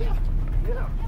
Yeah. Yeah.